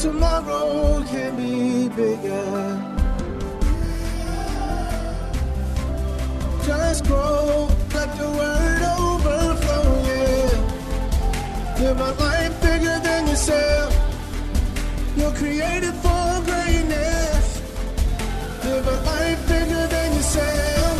tomorrow can be bigger. Just grow, let the word overflow, yeah. Live a life bigger than yourself. You're created for greatness. Live a life bigger than yourself.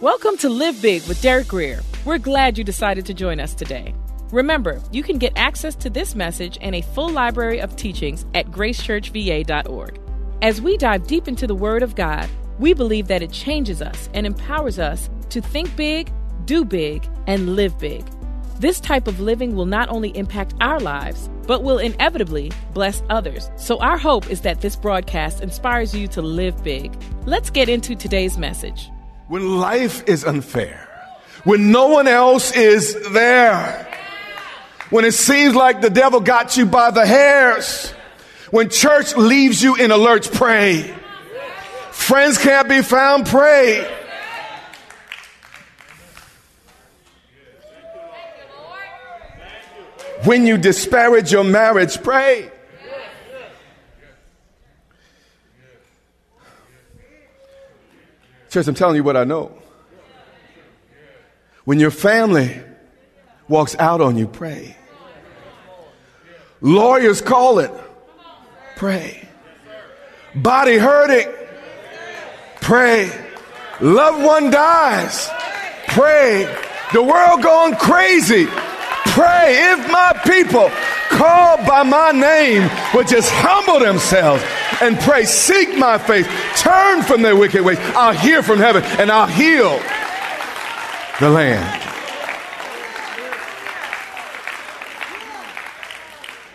Welcome to Live Big with Derek Grier. We're glad you decided to join us today. Remember, you can get access to this message and a full library of teachings at gracechurchva.org. As we dive deep into the Word of God, we believe that it changes us and empowers us to think big, do big, and live big. This type of living will not only impact our lives, but will inevitably bless others. So, our hope is that this broadcast inspires you to live big. Let's get into today's message. When life is unfair, when no one else is there, when it seems like the devil got you by the hairs, when church leaves you in a lurch, pray. Friends can't be found, pray. When you disparage your marriage, pray. Church, I'm telling you what I know. When your family walks out on you, pray. Lawyers call it, pray. Body hurting, pray. Loved one dies, pray. The world going crazy, pray. If my people called by my name would just humble themselves and pray, seek my face, turn from their wicked ways, I'll hear from heaven and I'll heal the land.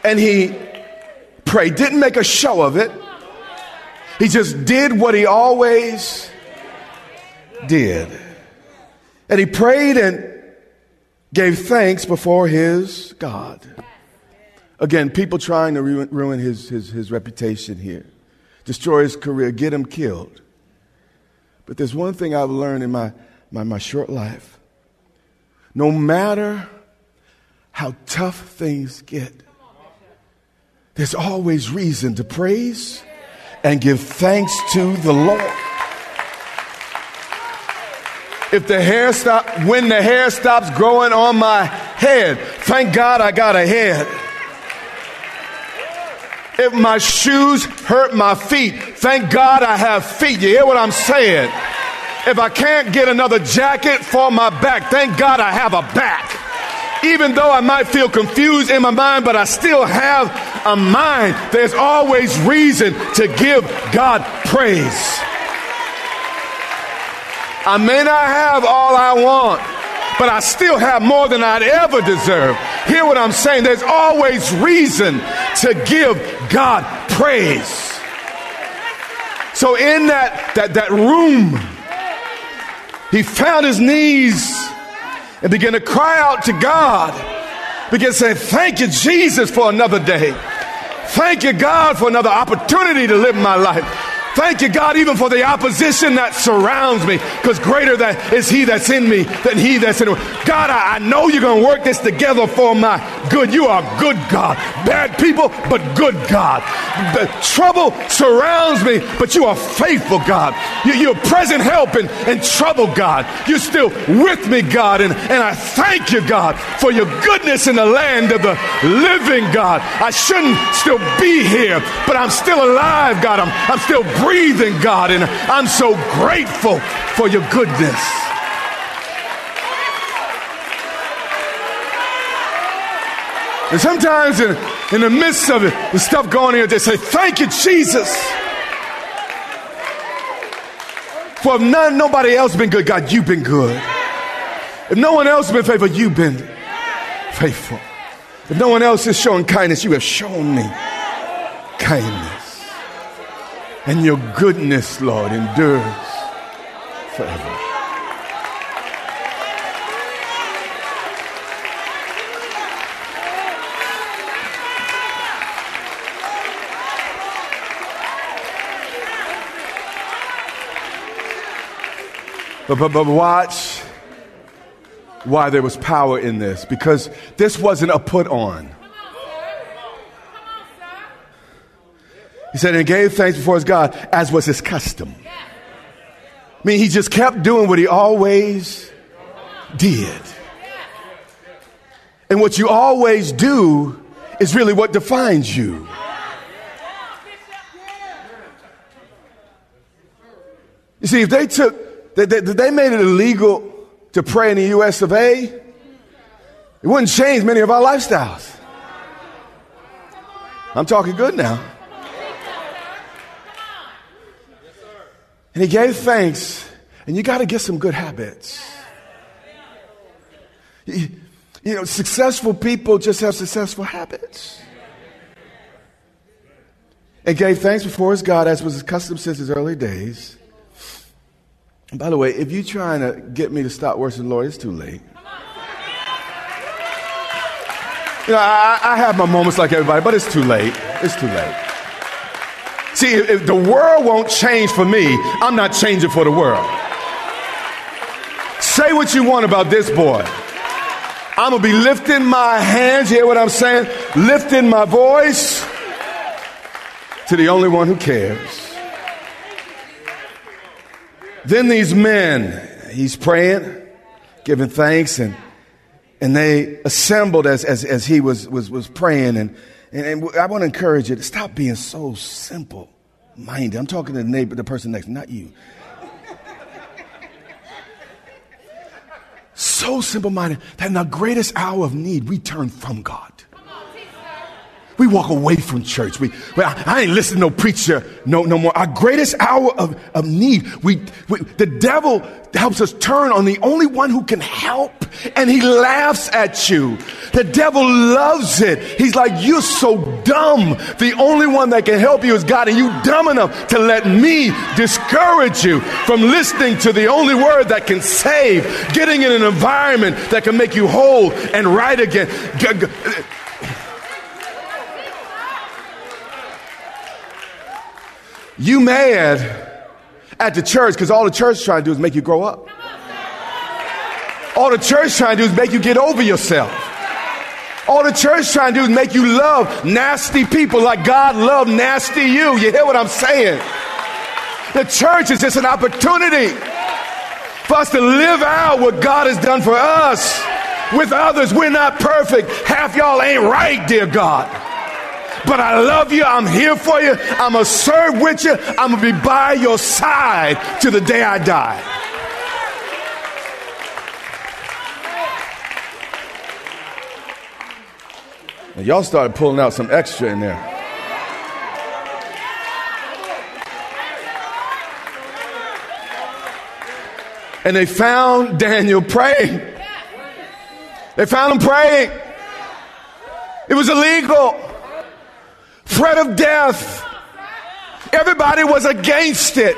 And he prayed, didn't make a show of it. He just did what he always did. And he prayed and gave thanks before his God. Again, people trying to ruin, his, his, his reputation here, destroy his career, get him killed. But there's one thing I've learned in my, my, my short life. No matter how tough things get, there's always reason to praise and give thanks to the Lord. If the hair stop, when the hair stops growing on my head, thank God I got a head. If my shoes hurt my feet, thank God I have feet. You hear what I'm saying? If I can't get another jacket for my back, thank God I have a back. Even though I might feel confused in my mind, but I still have a mind, there's always reason to give God praise. I may not have all I want, but I still have more than I'd ever deserve. Hear what I'm saying? There's always reason to give God praise. So in that, that, that room, he found his knees and began to cry out to God. Began to say, Thank you, Jesus, for another day. Thank you, God, for another opportunity to live my life. Thank you, God, even for the opposition that surrounds me, because greater that is He that's in me than He that's in me. God, I, I know you're going to work this together for my good. You are good God. Bad people, but good God. The trouble surrounds me, but you are faithful, God. You, you're present help in, in trouble, God. You're still with me, God, and, and I thank you, God, for your goodness in the land of the living, God. I shouldn't still be here, but I'm still alive, God. I'm, I'm still breathing, God, and I'm so grateful for your goodness. And sometimes in, in the midst of it, the stuff going on, here, they say, Thank you, Jesus. For if none, nobody else been good, God, you've been good. If no one else been faithful, you've been faithful. If no one else is showing kindness, you have shown me kindness. And your goodness, Lord, endures forever. But, but, but watch why there was power in this because this wasn't a put on. He said, and gave thanks before his God, as was his custom. I mean, he just kept doing what he always did. And what you always do is really what defines you. You see, if they took, they, they, they made it illegal to pray in the US of A, it wouldn't change many of our lifestyles. I'm talking good now. And he gave thanks, and you got to get some good habits. You, know, successful people just have successful habits. And gave thanks before his God, as was his custom since his early days. And by the way, if you're trying to get me to stop worshiping the Lord, it's too late. You know, I, I have my moments like everybody, but it's too late. It's too late. See, if, if the world won't change for me, I'm not changing for the world. Say what you want about this boy. I'm going to be lifting my hands, hear what I'm saying? Lifting my voice to the only one who cares. Then these men, he's praying, giving thanks, and, and they assembled as, as, as he was, was, was praying. And, and, and I want to encourage you to stop being so simple minded. I'm talking to the neighbor, the person next, not you. so simple minded that in the greatest hour of need, we turn from God. We walk away from church. We, well, I ain't listening to no preacher no, no more. Our greatest hour of, of need, we, we, the devil helps us turn on the only one who can help, and he laughs at you. The devil loves it. He's like, You're so dumb. The only one that can help you is God, and you dumb enough to let me discourage you from listening to the only word that can save, getting in an environment that can make you whole and right again. You mad at the church because all the church trying to do is make you grow up. All the church trying to do is make you get over yourself. All the church trying to do is make you love nasty people like God loved nasty you. You hear what I'm saying? The church is just an opportunity for us to live out what God has done for us with others. We're not perfect. Half y'all ain't right, dear God but I love you. I'm here for you. I'm going to serve with you. I'm going to be by your side to the day I die. Y'all started pulling out some extra in there. And they found Daniel praying. They found him praying. It was illegal threat of death. Everybody was against it.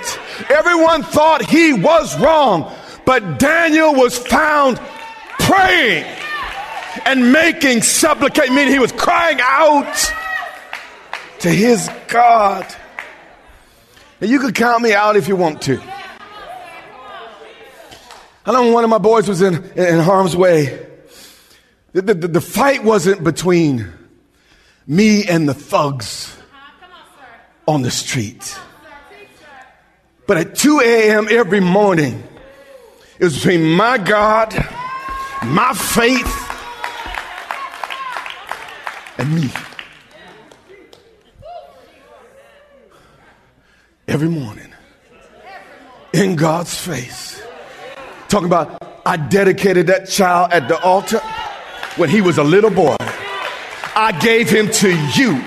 Everyone thought he was wrong. But Daniel was found praying and making supplication, meaning he was crying out to his God. And you could count me out if you want to. I know one of my boys was in, in harm's way. The, the, the fight wasn't between me and the thugs on the street. But at 2 a.m. every morning, it was between my God, my faith, and me. Every morning, in God's face. Talking about, I dedicated that child at the altar when he was a little boy. I gave him to you.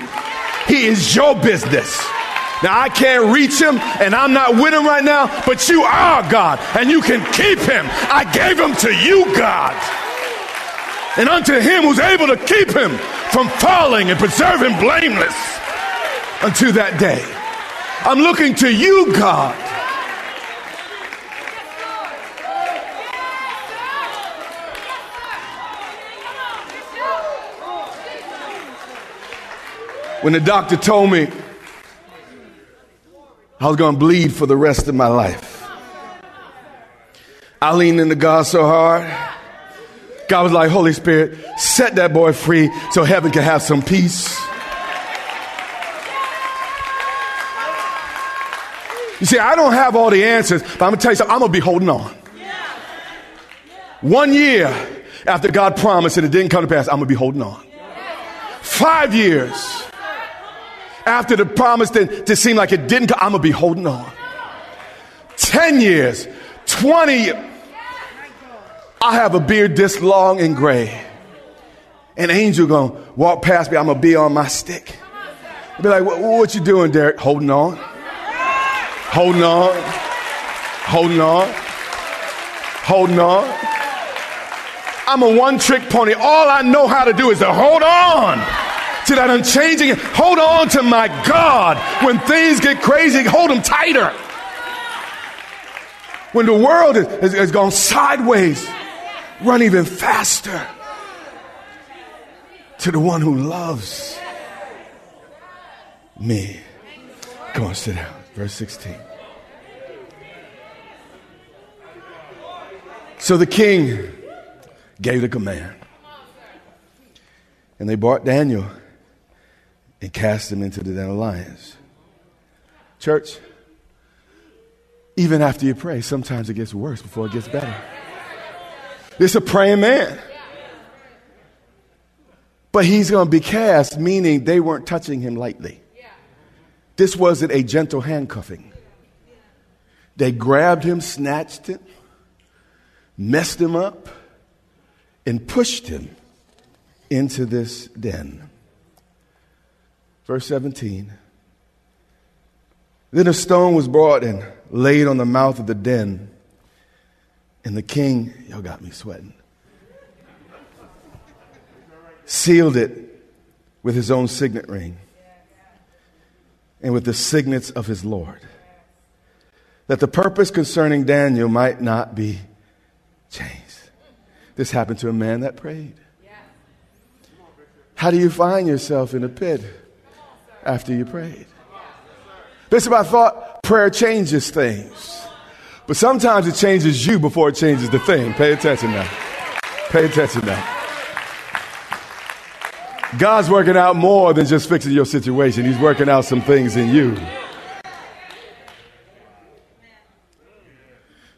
He is your business. Now, I can't reach him and I'm not with him right now, but you are God and you can keep him. I gave him to you, God. And unto him who's able to keep him from falling and preserve him blameless unto that day. I'm looking to you, God. When the doctor told me I was going to bleed for the rest of my life, I leaned into God so hard. God was like, Holy Spirit, set that boy free so heaven can have some peace. You see, I don't have all the answers, but I'm going to tell you something. I'm going to be holding on. One year after God promised and it didn't come to pass, I'm going to be holding on. Five years after the promise that, that seemed like it didn't come, I'm going to be holding on. 10 years, 20 years. I have a beard this long and gray. An angel gonna walk past me. I'm gonna be on my stick. Be like, what, what you doing, Derek? Holding on, holding on, holding on, holding on. I'm a one-trick pony. All I know how to do is to hold on to that unchanging. Hold on to my God. When things get crazy, hold them tighter. When the world has, has gone sideways, run even faster to the one who loves me. Come on, sit down. Verse 16. So the king gave the command. And they brought Daniel and cast them into the den of lions. Church, even after you pray, sometimes it gets worse before it gets better. This is a praying man. But he's going to be cast, meaning they weren't touching him lightly. This wasn't a gentle handcuffing. They grabbed him, snatched him, messed him up, and pushed him into this den. Verse 17. Then a stone was brought and laid on the mouth of the den. And the king, y'all got me sweating, sealed it with his own signet ring and with the signets of his Lord, that the purpose concerning Daniel might not be changed. This happened to a man that prayed. How do you find yourself in a pit after you prayed? Bishop, I thought prayer changes things. But sometimes it changes you before it changes the thing. Pay attention now. Pay attention now. God's working out more than just fixing your situation, He's working out some things in you.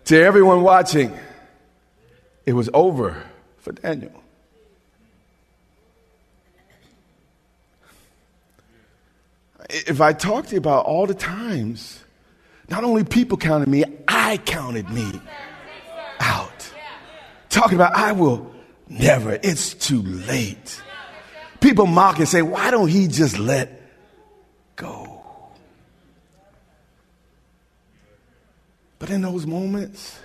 To everyone watching, it was over for Daniel. If I talk to you about all the times not only people counted me, I counted me out. Talking about, I will never, it's too late. People mock and say, why don't he just let go? But in those moments,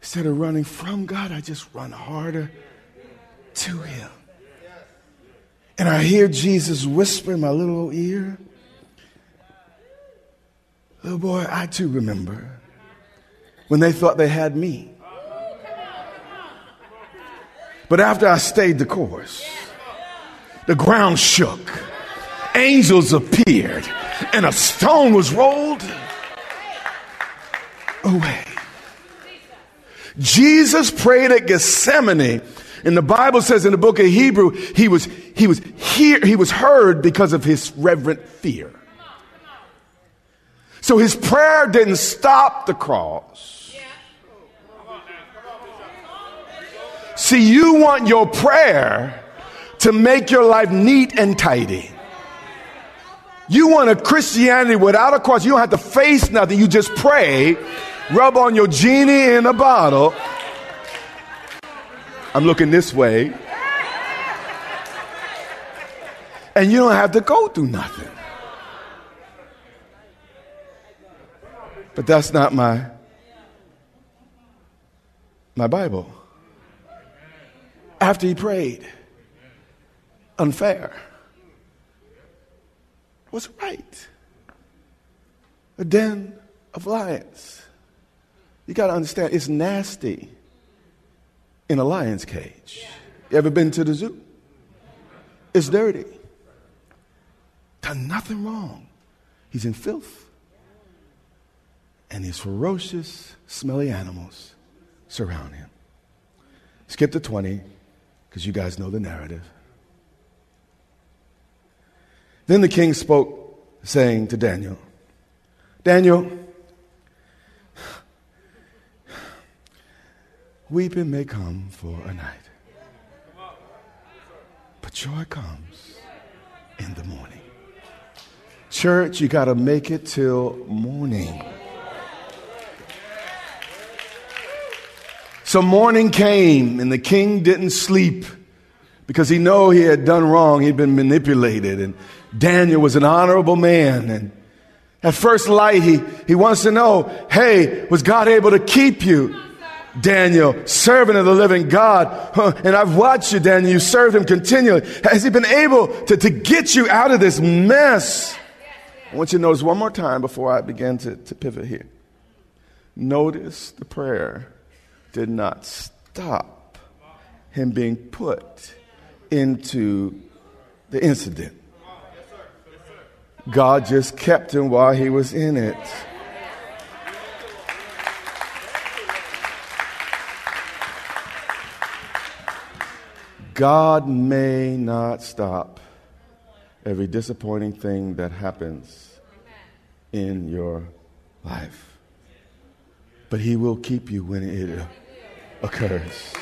instead of running from God, I just run harder to him. And I hear Jesus whisper in my little ear, Little boy, I too remember when they thought they had me. But after I stayed the course, the ground shook, angels appeared, and a stone was rolled away. Jesus prayed at Gethsemane. And the Bible says in the book of Hebrew, he was, he was here, he was heard because of his reverent fear. So his prayer didn't stop the cross. See, you want your prayer to make your life neat and tidy. You want a Christianity without a cross. You don't have to face nothing. You just pray, rub on your genie in a bottle. I'm looking this way. And you don't have to go through nothing. But that's not my my Bible. After he prayed, unfair was right. A den of lions. You got to understand, it's nasty in a lion's cage. You ever been to the zoo? It's dirty. Done nothing wrong. He's in filth. And these ferocious, smelly animals surround him. Skip to 20, because you guys know the narrative. Then the king spoke, saying to Daniel, Daniel, weeping may come for a night, but joy comes in the morning. Church, you got to make it till morning. So morning came, and the king didn't sleep because he knew he had done wrong. He'd been manipulated, and Daniel was an honorable man. And at first light, he, he wants to know, hey, was God able to keep you? Daniel, servant of the living God. And I've watched you, Daniel. You served him continually. Has he been able to, to get you out of this mess? I want you to notice one more time before I begin to, to pivot here. Notice the prayer did not stop him being put into the incident. God just kept him while he was in it. God may not stop every disappointing thing that happens in your life, but He will keep you when it occurs.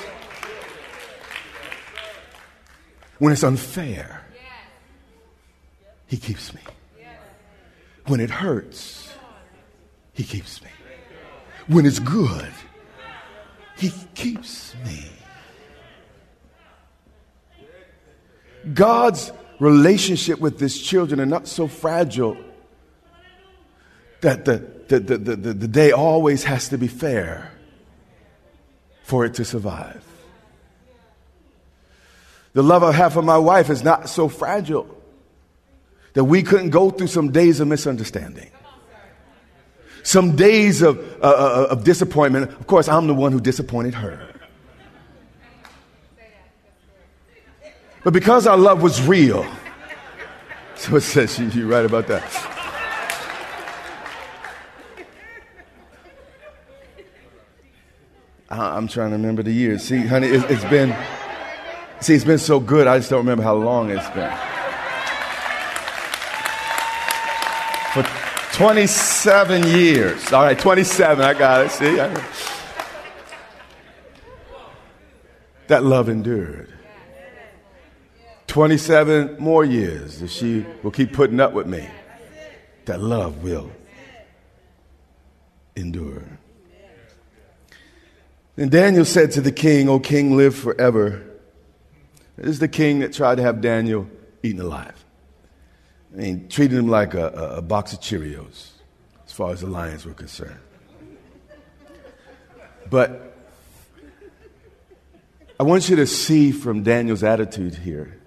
When it's unfair, He keeps me. When it hurts, He keeps me. When it's good, He keeps me. God's relationship with his children are not so fragile that the, the, the, the, the day always has to be fair for it to survive. The love I have for my wife is not so fragile that we couldn't go through some days of misunderstanding. Some days of, uh, uh, of disappointment. Of course, I'm the one who disappointed her. But because our love was real, so it says, you're right about that. I'm trying to remember the years. See, honey, it's been, see, it's been so good, I just don't remember how long it's been. For 27 years. All right, 27, I got it. See? That love endured. 27 more years if she will keep putting up with me, that love will endure. And Daniel said to the king, O king, live forever. This is the king that tried to have Daniel eaten alive. I mean, treated him like a, a, a box of Cheerios, as far as the lions were concerned. But I want you to see from Daniel's attitude here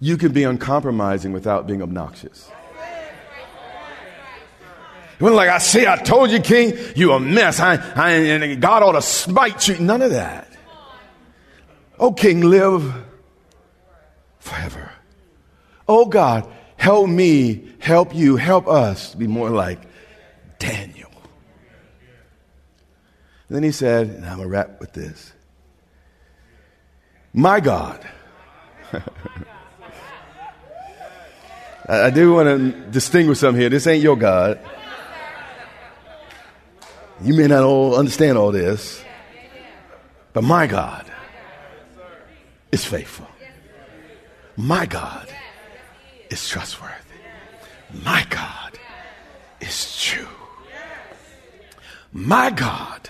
you can be uncompromising without being obnoxious. It wasn't like I see, I told you, King, you a mess. I, I, and God ought to smite you. None of that. Oh, King, live forever. Oh, God, help me, help you, help us be more like Daniel. And then he said, and I'm going to wrap with this My God. I do want to distinguish something here. This ain't your God. You may not all understand all this, but my God is faithful. My God is trustworthy. My God is true. My God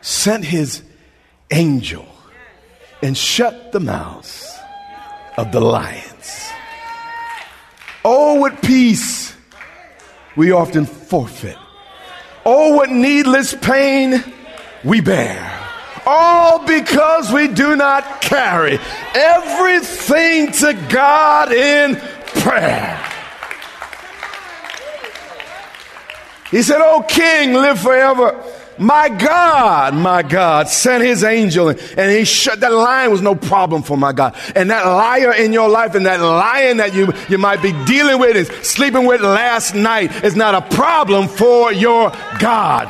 sent his angel and shut the mouths of the lions. Oh, what peace we often forfeit Oh, what needless pain we bear. All because we do not carry everything to God in prayer. He said, Oh, King, live forever. My God, my God, sent his angel and, he shut that lion was no problem for my God. And that liar in your life and that lion that you, you might be dealing with and sleeping with last night is not a problem for your God.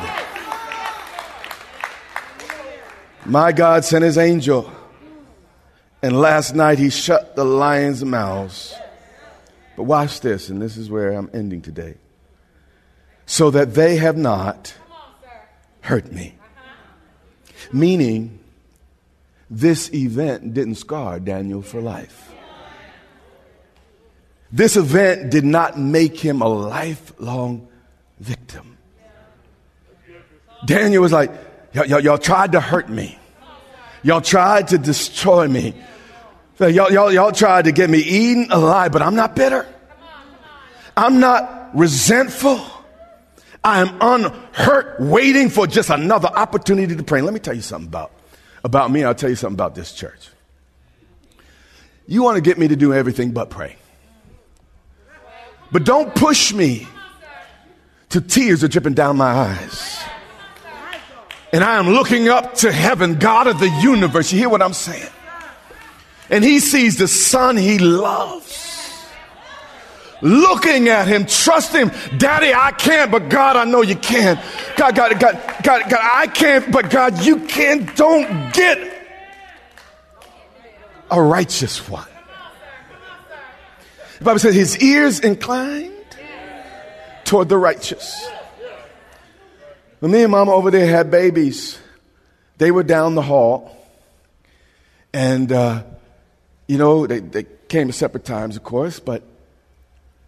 My God sent his angel. And last night he shut the lions' mouths. But watch this, and this is where I'm ending today. So that they have not hurt me. Meaning, this event didn't scar Daniel for life. This event did not make him a lifelong victim. Daniel was like, y'all, y'all, y'all tried to hurt me. Y'all tried to destroy me. Y'all, y'all tried to get me eaten alive, but I'm not bitter. I'm not resentful. I am unhurt, waiting for just another opportunity to pray. let me tell you something about, about me. I'll tell you something about this church. You want to get me to do everything but pray. But don't push me to tears are dripping down my eyes. And I am looking up to heaven, God of the universe. You hear what I'm saying? And he sees the son he loves looking at him, trusting him. Daddy, I can't, but God, I know you can. God, God, God, God, God, I can't, but God, you can. Don't get a righteous one. The Bible says his ears inclined toward the righteous. When me and mama over there had babies, they were down the hall. And, uh, you know, they, they came at separate times, of course, but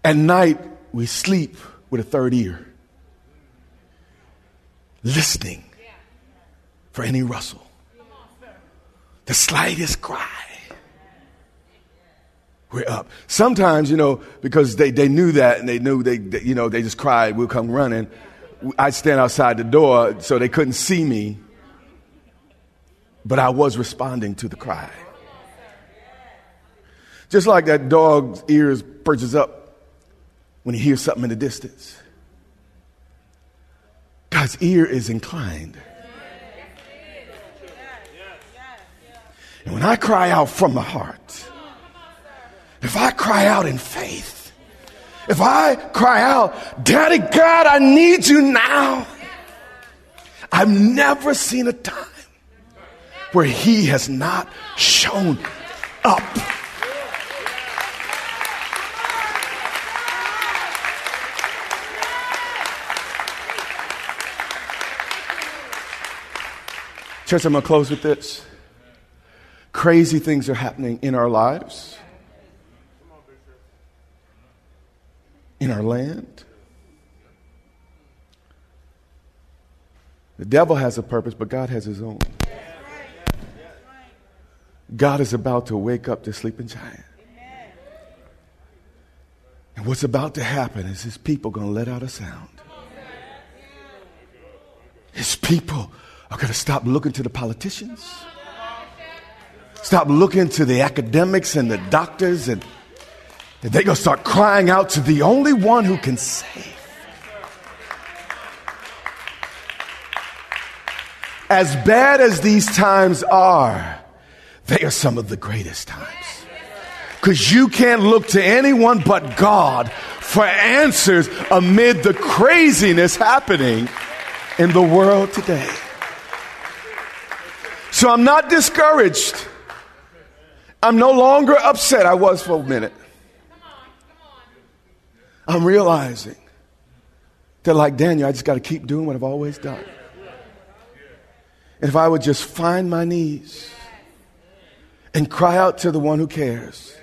at night, we sleep with a third ear, listening for any rustle, the slightest cry. We're up. Sometimes, you know, because they, they knew that and they knew they, they you know, they just cried, we'll come running. I'd stand outside the door so they couldn't see me, but I was responding to the cry. Just like that dog's ears perches up when he hears something in the distance. God's ear is inclined. And when I cry out from the heart, if I cry out in faith, if I cry out, Daddy God, I need you now, I've never seen a time where He has not shown up. Church, I'm going to close with this. Crazy things are happening in our lives, in our land. The devil has a purpose, but God has his own. God is about to wake up the sleeping giant. And what's about to happen is his people going to let out a sound. His people are going to stop looking to the politicians, stop looking to the academics and the doctors, and, and they're to start crying out to the only one who can save. As bad as these times are, they are some of the greatest times. Because you can't look to anyone but God for answers amid the craziness happening in the world today. So I'm not discouraged. I'm no longer upset. I was for a minute. I'm realizing that, like Daniel, I just got to keep doing what I've always done. And if I would just find my knees and cry out to the one who cares,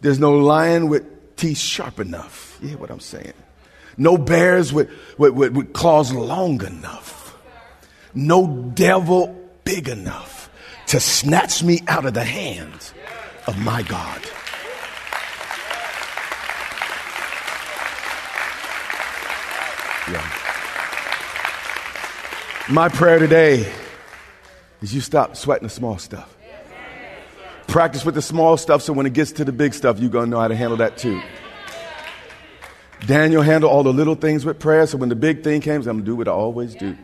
there's no lion with teeth sharp enough. You hear what I'm saying? No bears with, with, with, with claws long enough. No devil big enough to snatch me out of the hands of my God. Yeah. My prayer today is you stop sweating the small stuff. Practice with the small stuff so when it gets to the big stuff, you're going to know how to handle that too. Daniel handled all the little things with prayer, so when the big thing comes, I'm going to do what I always do.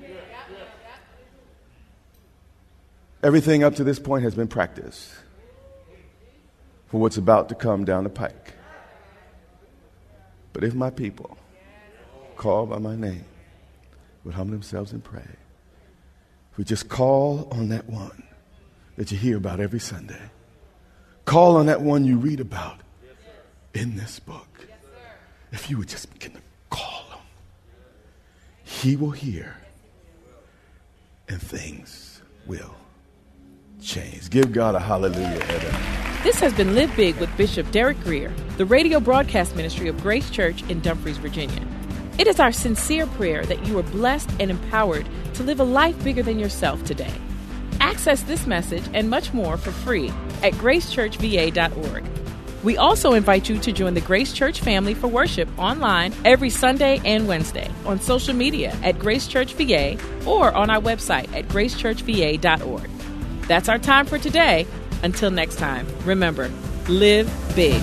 Everything up to this point has been practice for what's about to come down the pike. But if my people call by my name would humble themselves and pray, if we just call on that one that you hear about every Sunday, call on that one you read about in this book, if you would just begin to call him, he will hear and things will Give God a hallelujah. This has been Live Big with Bishop Derek Grier, the radio broadcast ministry of Grace Church in Dumfries, Virginia. It is our sincere prayer that you are blessed and empowered to live a life bigger than yourself today. Access this message and much more for free at gracechurchva.org. We also invite you to join the Grace Church family for worship online every Sunday and Wednesday on social media at Grace Church VA or on our website at gracechurchva.org. That's our time for today. Until next time, remember, live big.